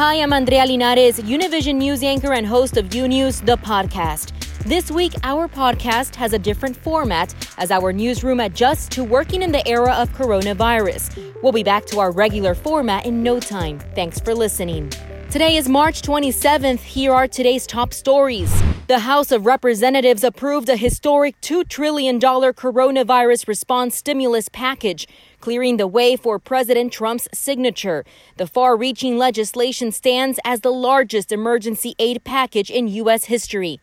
Hi, I'm Andrea Linares, Univision News anchor and host of U News, the podcast. This week, our podcast has a different format as our newsroom adjusts to working in the era of coronavirus. We'll be back to our regular format in no time. Thanks for listening. Today is March 27th. Here are today's top stories. The House of Representatives approved a historic $2 trillion coronavirus response stimulus package, clearing the way for President Trump's signature. The far reaching legislation stands as the largest emergency aid package in U.S. history.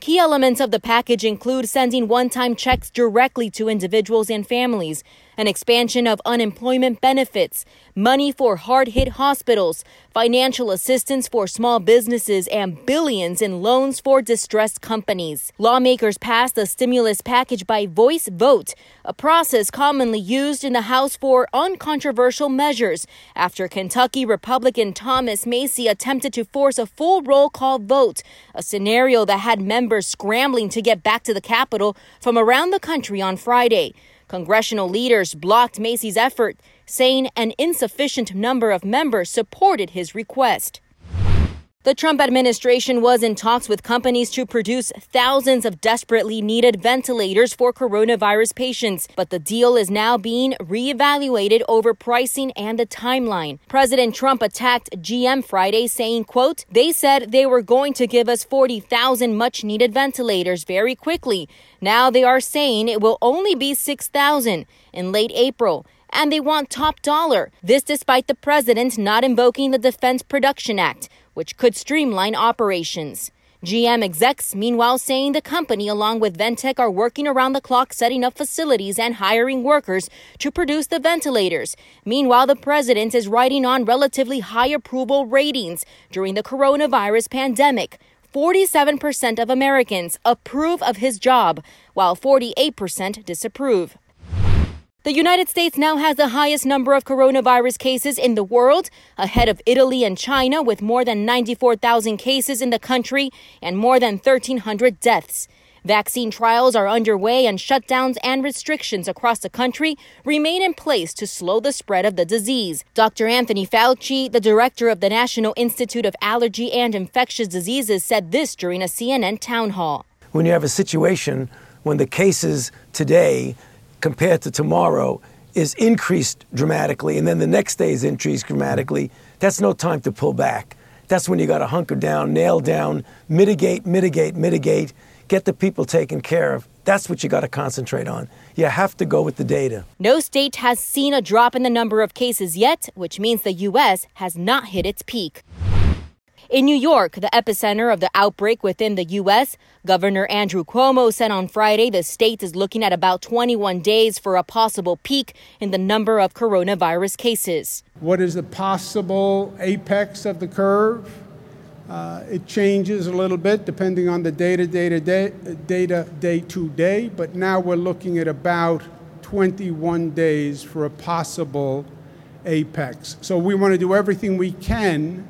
Key elements of the package include sending one time checks directly to individuals and families, an expansion of unemployment benefits, money for hard hit hospitals, financial assistance for small businesses, and billions in loans for distressed companies. Lawmakers passed the stimulus package by voice vote, a process commonly used in the House for uncontroversial measures after Kentucky Republican Thomas Massie attempted to force a full roll call vote, a scenario that had members scrambling to get back to the Capitol from around the country on Friday. Congressional leaders blocked Massie's effort, saying an insufficient number of members supported his request. The Trump administration was in talks with companies to produce thousands of desperately needed ventilators for coronavirus patients, but the deal is now being reevaluated over pricing and the timeline. President Trump attacked GM Friday saying, quote, "They said they were going to give us 40,000 much needed ventilators very quickly. Now they are saying it will only be 6,000 in late April." And they want top dollar. This despite the president not invoking the Defense Production Act, which could streamline operations. GM execs, meanwhile, saying the company, along with Ventec, are working around the clock setting up facilities and hiring workers to produce the ventilators. Meanwhile, the president is riding on relatively high approval ratings during the coronavirus pandemic. 47% of Americans approve of his job, while 48% disapprove. The United States now has the highest number of coronavirus cases in the world, ahead of Italy and China, with more than 94,000 cases in the country and more than 1,300 deaths. Vaccine trials are underway, and shutdowns and restrictions across the country remain in place to slow the spread of the disease. Dr. Anthony Fauci, the director of the National Institute of Allergy and Infectious Diseases, said this during a CNN town hall. When you have a situation when the cases today compared to tomorrow is increased dramatically and then the next day is increased dramatically, that's no time to pull back. That's when you got to hunker down, nail down, mitigate, mitigate, mitigate, get the people taken care of. That's what you got to concentrate on. You have to go with the data. No state has seen a drop in the number of cases yet, which means the U.S. has not hit its peak. In New York, the epicenter of the outbreak within the U.S., Governor Andrew Cuomo said on Friday the state is looking at about 21 days for a possible peak in the number of coronavirus cases. What is the possible apex of the curve? Uh, it changes a little bit depending on the data, data, day, data day to day, but now we're looking at about 21 days for a possible apex. So we want to do everything we can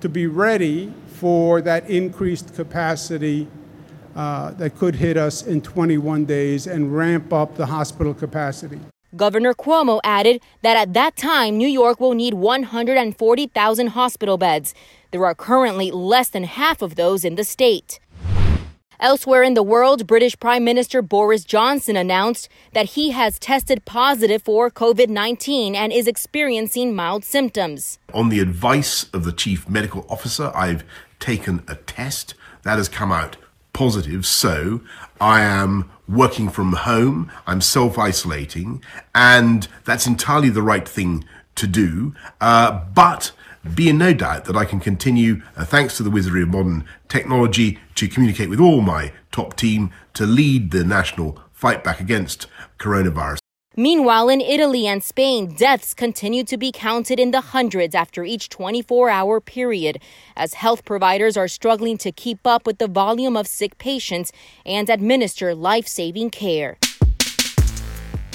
to be ready for that increased capacity uh, that could hit us in 21 days and ramp up the hospital capacity. Governor Cuomo added that at that time, New York will need 140,000 hospital beds. There are currently less than half of those in the state. Elsewhere in the world, British Prime Minister Boris Johnson announced that he has tested positive for COVID 19 and is experiencing mild symptoms. On the advice of the chief medical officer, I've taken a test that has come out positive. So I am working from home, I'm self isolating, and that's entirely the right thing to do. Uh, but be in no doubt that I can continue, uh, thanks to the wizardry of modern technology, to communicate with all my top team to lead the national fight back against coronavirus. Meanwhile, in Italy and Spain, deaths continue to be counted in the hundreds after each 24 hour period, as health providers are struggling to keep up with the volume of sick patients and administer life saving care.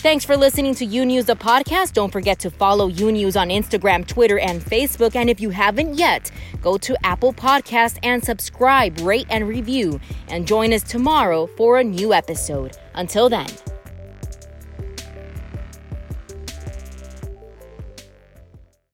Thanks for listening to U News, the podcast. Don't forget to follow U News on Instagram, Twitter, and Facebook. And if you haven't yet, go to Apple Podcast and subscribe, rate, and review. And join us tomorrow for a new episode. Until then.